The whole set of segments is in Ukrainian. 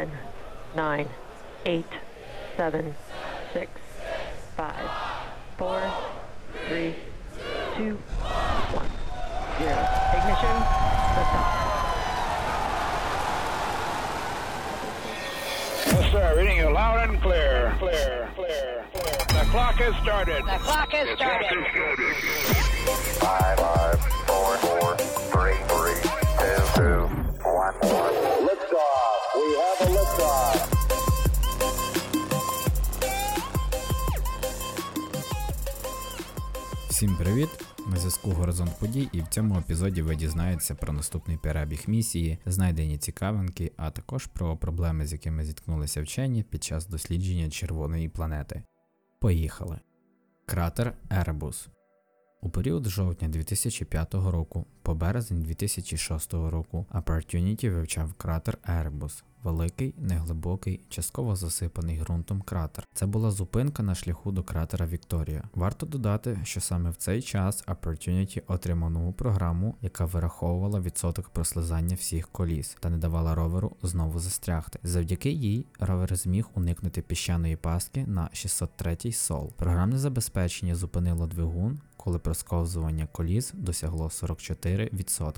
10, 9, 8, 7, 6, 5, 4, 3, 2, 1, 0. Ignition, liftoff. Yes, sir. Reading you loud and clear. Clear, clear, clear. The clock has started. The clock has started. Five, five, four, four, three, three, two, two, one, one. Liftoff. Всім привіт! На зв'язку Горизонт подій, і в цьому епізоді ви дізнаєтеся про наступний перебіг місії, знайдені цікавинки, а також про проблеми, з якими зіткнулися вчені під час дослідження червоної планети. Поїхали. Кратер Еребус. У період жовтня 2005 року по березень 2006 року Opportunity вивчав кратер Еребус, великий, неглибокий, частково засипаний ґрунтом кратер. Це була зупинка на шляху до кратера Вікторія. Варто додати, що саме в цей час Opportunity отримав нову програму, яка вираховувала відсоток прослизання всіх коліс та не давала роверу знову застрягти. Завдяки їй ровер зміг уникнути піщаної пастки на 603 сол. Програмне забезпечення зупинило двигун, коли просковзування коліс досягло 44%.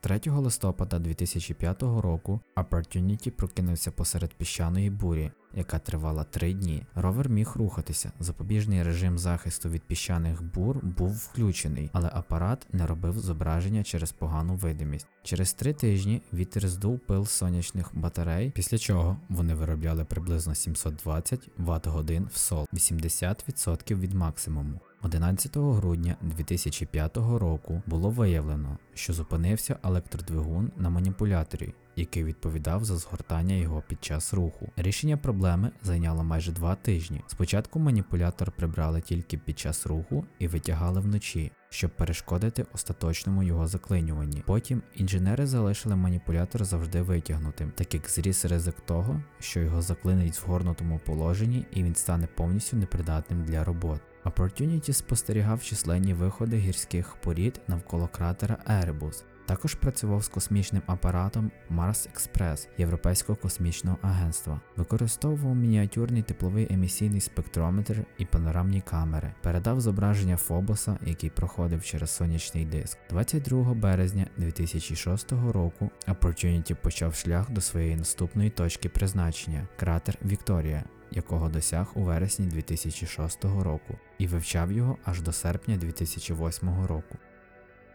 3 листопада 2005 року Opportunity прокинувся посеред піщаної бурі, яка тривала 3 дні. Ровер міг рухатися. Запобіжний режим захисту від піщаних бур був включений, але апарат не робив зображення через погану видимість. Через 3 тижні вітер здув пил сонячних батарей, після чого вони виробляли приблизно 720 Вт годин в сол, 80% від максимуму. 11 грудня 2005 року було виявлено, що зупинився електродвигун на маніпуляторі, який відповідав за згортання його під час руху. Рішення проблеми зайняло майже два тижні. Спочатку маніпулятор прибрали тільки під час руху і витягали вночі, щоб перешкодити остаточному його заклинюванні. Потім інженери залишили маніпулятор завжди витягнутим, так як зріс ризик того, що його заклинить в згорнутому положенні і він стане повністю непридатним для роботи. Opportunity спостерігав численні виходи гірських порід навколо кратера Еребус. Також працював з космічним апаратом Mars Express Європейського космічного агентства, використовував мініатюрний тепловий емісійний спектрометр і панорамні камери, передав зображення Фобоса, який проходив через сонячний диск. 22 березня 2006 року Opportunity почав шлях до своєї наступної точки призначення кратер Вікторія якого досяг у вересні 2006 року, і вивчав його аж до серпня 2008 року.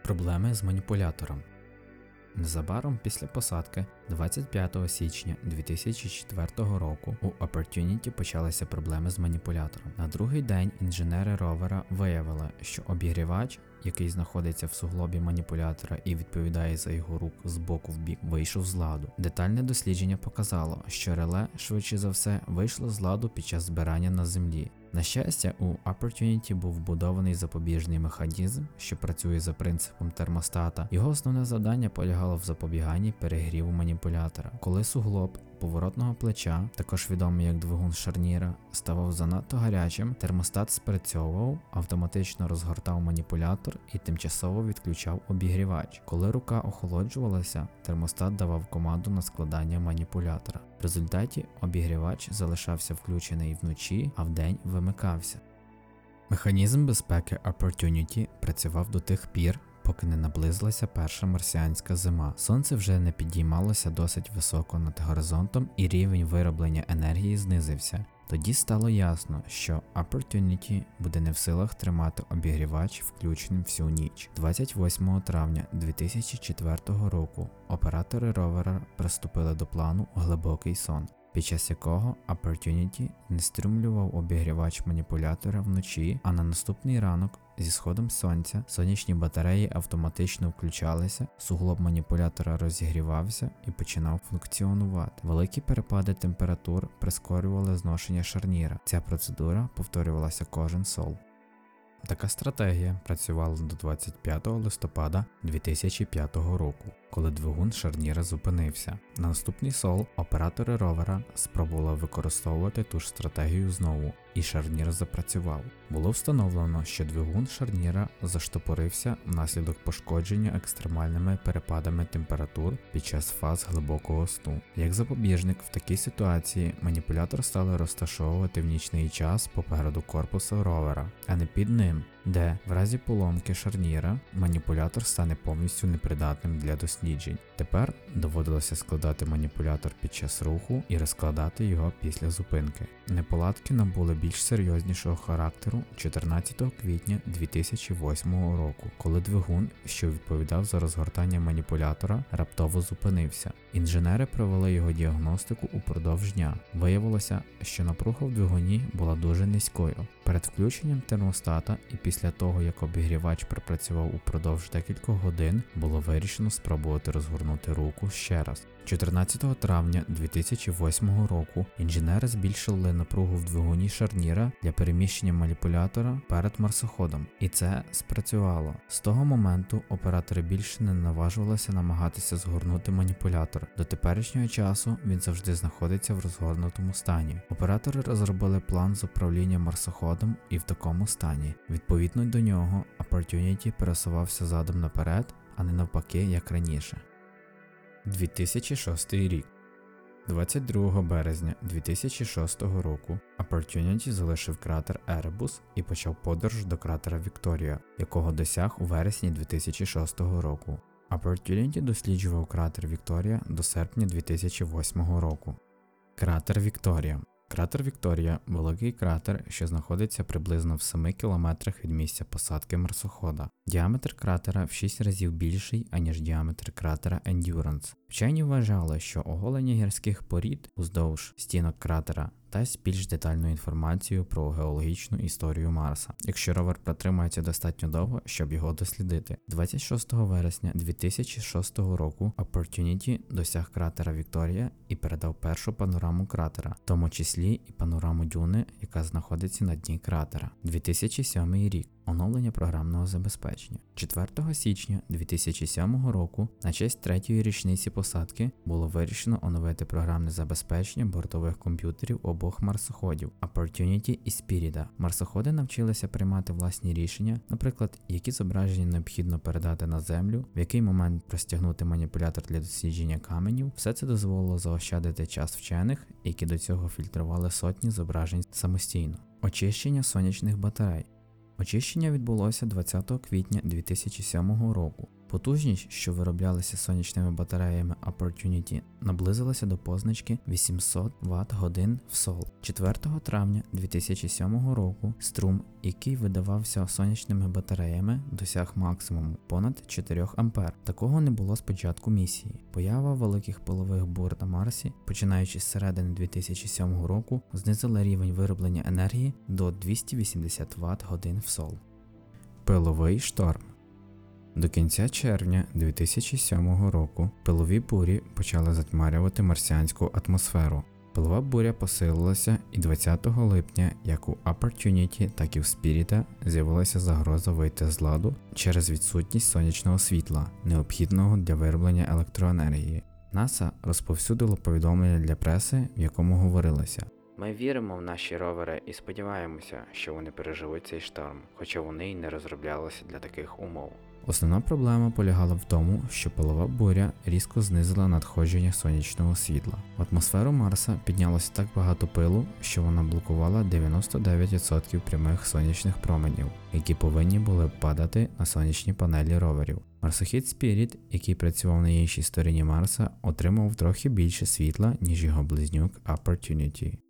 Проблеми з маніпулятором. Незабаром після посадки, 25 січня 2004 року, у Opportunity почалися проблеми з маніпулятором. На другий день інженери ровера виявили, що обігрівач, який знаходиться в суглобі маніпулятора і відповідає за його рух з боку в бік, вийшов з ладу. Детальне дослідження показало, що реле, швидше за все, вийшло з ладу під час збирання на землі. На щастя, у Opportunity був вбудований запобіжний механізм, що працює за принципом термостата. Його основне завдання полягало в запобіганні перегріву маніпулятора. Коли суглоб поворотного плеча, також відомий як двигун шарніра, ставав занадто гарячим, термостат спрацьовував, автоматично розгортав маніпулятор і тимчасово відключав обігрівач. Коли рука охолоджувалася, термостат давав команду на складання маніпулятора. В результаті обігрівач залишався включений вночі, а вдень вимикався. Механізм безпеки Opportunity працював до тих пір, поки не наблизилася перша марсіанська зима. Сонце вже не підіймалося досить високо над горизонтом, і рівень вироблення енергії знизився. Тоді стало ясно, що Opportunity буде не в силах тримати обігрівач включеним всю ніч. 28 травня 2004 року оператори ровера приступили до плану глибокий сон, під час якого Opportunity не стримлював обігрівач маніпулятора вночі, а на наступний ранок Зі сходом сонця сонячні батареї автоматично включалися, суглоб маніпулятора розігрівався і починав функціонувати. Великі перепади температур прискорювали зношення шарніра. Ця процедура повторювалася кожен сол. Така стратегія працювала до 25 листопада 2005 року. Коли двигун шарніра зупинився. На наступний сол оператори ровера спробували використовувати ту ж стратегію знову, і шарнір запрацював. Було встановлено, що двигун шарніра заштопорився внаслідок пошкодження екстремальними перепадами температур під час фаз глибокого сну. Як запобіжник в такій ситуації маніпулятор стали розташовувати в нічний час попереду корпусу ровера, а не під ним, де в разі поломки шарніра маніпулятор стане повністю непридатним для досліджень. Тепер доводилося складати маніпулятор під час руху і розкладати його після зупинки. Неполадки набули більш серйознішого характеру 14 квітня 2008 року, коли двигун, що відповідав за розгортання маніпулятора, раптово зупинився. Інженери провели його діагностику упродовж дня. Виявилося, що напруга в двигуні була дуже низькою. Перед включенням термостата і після того, як обігрівач пропрацював упродовж декількох годин, було вирішено спробувати розгорнути руку ще раз. 14 травня 2008 року інженери збільшили напругу в двигуні шарніра для переміщення маніпулятора перед марсоходом, і це спрацювало. З того моменту оператори більше не наважувалися намагатися згорнути маніпулятор. До теперішнього часу він завжди знаходиться в розгорнутому стані. Оператори розробили план з управління марсоходом і в такому стані. Відповідно до нього, Opportunity пересувався задом наперед, а не навпаки, як раніше. 2006 рік. 22 березня 2006 року Opportunity залишив кратер Erebus і почав подорож до кратера Вікторія, якого досяг у вересні 2006 року. Opportunity досліджував кратер Вікторія до серпня 2008 року. Кратер Вікторія Кратер Вікторія великий кратер, що знаходиться приблизно в 7 кілометрах від місця посадки марсохода. Діаметр кратера в 6 разів більший, аніж діаметр кратера Endurance. Вчені вважали, що оголення гірських порід уздовж стінок кратера дасть більш детальну інформацію про геологічну історію Марса, якщо ровер протримається достатньо довго, щоб його дослідити. 26 вересня 2006 року Opportunity досяг кратера Вікторія і передав першу панораму кратера, в тому числі і панораму дюни, яка знаходиться на дні кратера. 2007 рік. Оновлення програмного забезпечення 4 січня 2007 року на честь третьої річниці посадки було вирішено оновити програмне забезпечення бортових комп'ютерів обох марсоходів Opportunity і Spirit. Марсоходи навчилися приймати власні рішення, наприклад, які зображення необхідно передати на землю, в який момент простягнути маніпулятор для дослідження каменів. Все це дозволило заощадити час вчених, які до цього фільтрували сотні зображень самостійно. Очищення сонячних батарей. Очищення відбулося 20 квітня 2007 року. Потужність, що вироблялася сонячними батареями Opportunity, наблизилася до позначки 800 Вт годин в сол. 4 травня 2007 року струм, який видавався сонячними батареями, досяг максимуму понад 4 А. Такого не було з початку місії. Поява великих пилових бур на Марсі, починаючи з середини 2007 року, знизила рівень вироблення енергії до 280 Вт годин в сол. Пиловий шторм до кінця червня 2007 року пилові бурі почали затьмарювати марсіанську атмосферу. Пилова буря посилилася, і 20 липня як у Opportunity, так і в Spirit з'явилася загроза вийти з ладу через відсутність сонячного світла, необхідного для вироблення електроенергії. НАСА розповсюдило повідомлення для преси, в якому говорилося. Ми віримо в наші ровери і сподіваємося, що вони переживуть цей шторм, хоча вони й не розроблялися для таких умов. Основна проблема полягала в тому, що пилова буря різко знизила надходження сонячного світла. В атмосферу Марса піднялося так багато пилу, що вона блокувала 99% прямих сонячних променів, які повинні були падати на сонячні панелі роверів. Марсохід Spirit, який працював на іншій стороні Марса, отримав трохи більше світла, ніж його близнюк Opportunity.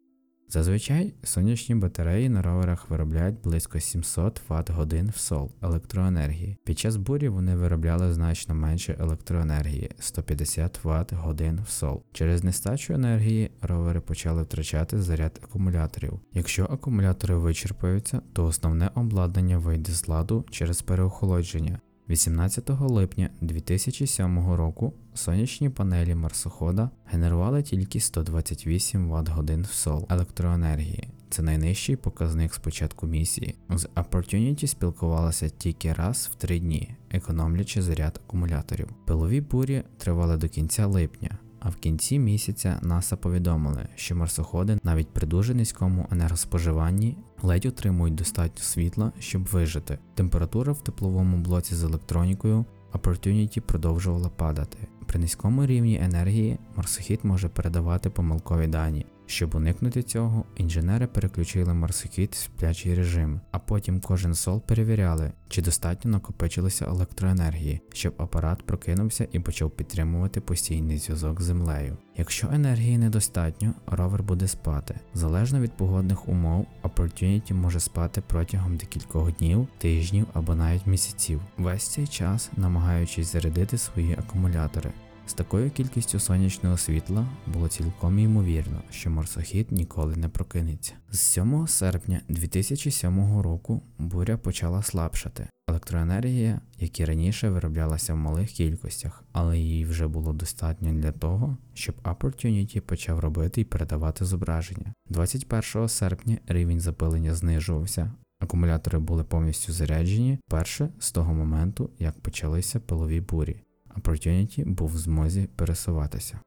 Зазвичай сонячні батареї на роверах виробляють близько 700 Вт годин в сол електроенергії. Під час бурі вони виробляли значно менше електроенергії 150 Вт годин в сол. Через нестачу енергії ровери почали втрачати заряд акумуляторів. Якщо акумулятори вичерпаються, то основне обладнання вийде з ладу через переохолодження. 18 липня 2007 року сонячні панелі марсохода генерували тільки 128 Вт годин в сол електроенергії. Це найнижчий показник з початку місії. З Opportunity спілкувалися тільки раз в три дні, економлячи заряд акумуляторів. Пилові бурі тривали до кінця липня. А в кінці місяця НАСА повідомили, що марсоходи навіть при дуже низькому енергоспоживанні ледь отримують достатньо світла, щоб вижити. Температура в тепловому блоці з електронікою Opportunity продовжувала падати. При низькому рівні енергії марсохід може передавати помилкові дані. Щоб уникнути цього, інженери переключили марсохід в сплячий режим, а потім кожен сол перевіряли, чи достатньо накопичилося електроенергії, щоб апарат прокинувся і почав підтримувати постійний зв'язок з землею. Якщо енергії недостатньо, ровер буде спати. Залежно від погодних умов, Opportunity може спати протягом декількох днів, тижнів або навіть місяців. Весь цей час намагаючись зарядити свої акумулятори. З такою кількістю сонячного світла було цілком ймовірно, що марсохід ніколи не прокинеться. З 7 серпня 2007 року буря почала слабшати. Електроенергія, як і раніше вироблялася в малих кількостях, але її вже було достатньо для того, щоб Opportunity почав робити і передавати зображення. 21 серпня рівень запилення знижувався. Акумулятори були повністю заряджені перше з того моменту, як почалися пилові бурі. Opportunity був в змозі пересуватися.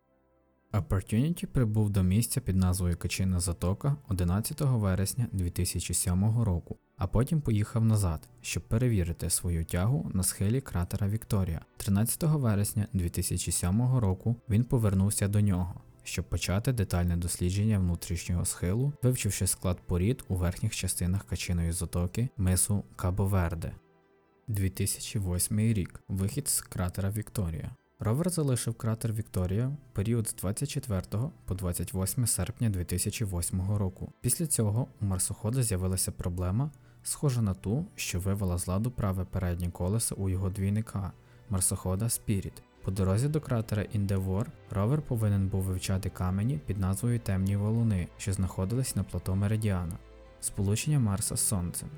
Opportunity прибув до місця під назвою Качина Затока 11 вересня 2007 року, а потім поїхав назад, щоб перевірити свою тягу на схилі кратера Вікторія. 13 вересня 2007 року він повернувся до нього, щоб почати детальне дослідження внутрішнього схилу, вивчивши склад порід у верхніх частинах качиної затоки мису Кабо-Верде. 2008 рік. Вихід з кратера Вікторія. Ровер залишив кратер Вікторія в період з 24 по 28 серпня 2008 року. Після цього у марсохода з'явилася проблема, схожа на ту, що вивела з ладу праве переднє колесо у його двійника марсохода Spirit. По дорозі до кратера Індевор ровер повинен був вивчати камені під назвою Темні валуни, що знаходились на плато Меридіана, сполучення Марса з Сонцем.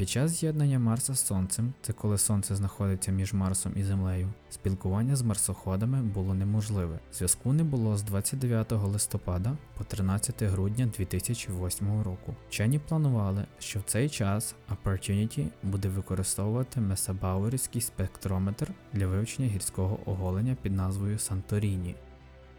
Під час з'єднання Марса з Сонцем, це коли Сонце знаходиться між Марсом і Землею, спілкування з марсоходами було неможливе. Зв'язку не було з 29 листопада по 13 грудня 2008 року. Вчені планували, що в цей час Opportunity буде використовувати Месабауерський спектрометр для вивчення гірського оголення під назвою Санторіні.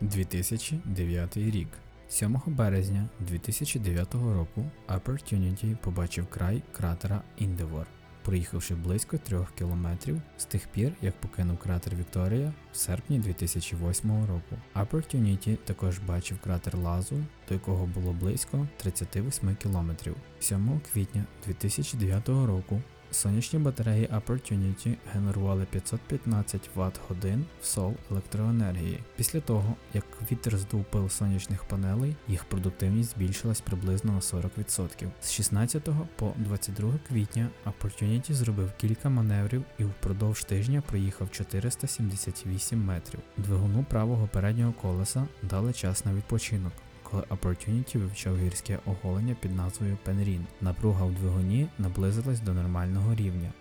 2009 рік. 7 березня 2009 року Opportunity побачив край кратера Індевор, проїхавши близько 3 кілометрів з тих пір, як покинув кратер Вікторія в серпні 2008 року. Opportunity також бачив кратер Лазу, до якого було близько 38 кілометрів. 7 квітня 2009 року Сонячні батареї Opportunity генерували 515 Вт годин в сол електроенергії. Після того, як вітер здув пил сонячних панелей, їх продуктивність збільшилась приблизно на 40%. З 16 по 22 квітня Opportunity зробив кілька маневрів і впродовж тижня проїхав 478 метрів. Двигуну правого переднього колеса дали час на відпочинок коли Opportunity вивчав гірське оголення під назвою Penryn. Напруга в двигуні наблизилась до нормального рівня.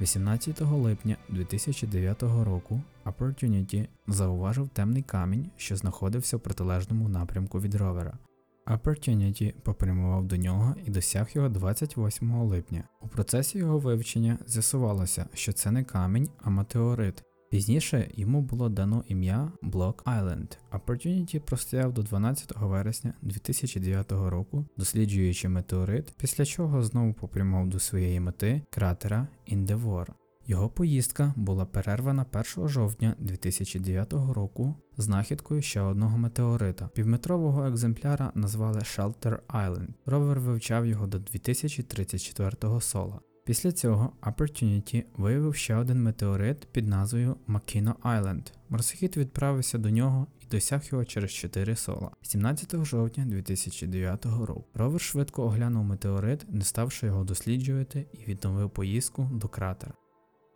18 липня 2009 року Opportunity зауважив темний камінь, що знаходився в протилежному напрямку від ровера. Opportunity попрямував до нього і досяг його 28 липня. У процесі його вивчення з'ясувалося, що це не камінь, а метеорит. Пізніше йому було дано ім'я Block Island. Opportunity простояв до 12 вересня 2009 року, досліджуючи метеорит, після чого знову попрямував до своєї мети кратера Індевор. Його поїздка була перервана 1 жовтня 2009 року знахідкою ще одного метеорита. Півметрового екземпляра назвали Shelter Island. Ровер вивчав його до 2034 сола. Після цього Opportunity виявив ще один метеорит під назвою Mackinac Island. Марсохід відправився до нього і досяг його через 4 сола. 17 жовтня 2009 року. Ровер швидко оглянув метеорит, не ставши його досліджувати, і відновив поїздку до кратера.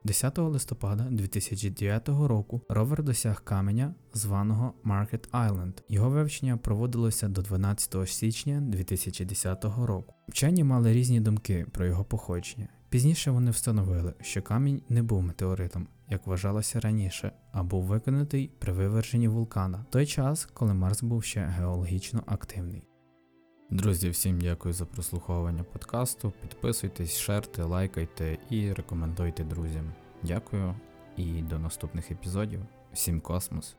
10 листопада 2009 року ровер досяг каменя, званого Market Island. Його вивчення проводилося до 12 січня 2010 року. Вчені мали різні думки про його походження. Пізніше вони встановили, що камінь не був метеоритом, як вважалося раніше, а був викинутий при виверженні вулкана, той час, коли Марс був ще геологічно активний. Друзі, всім дякую за прослуховування подкасту. Підписуйтесь, шерте, лайкайте і рекомендуйте друзям. Дякую і до наступних епізодів. Всім космос!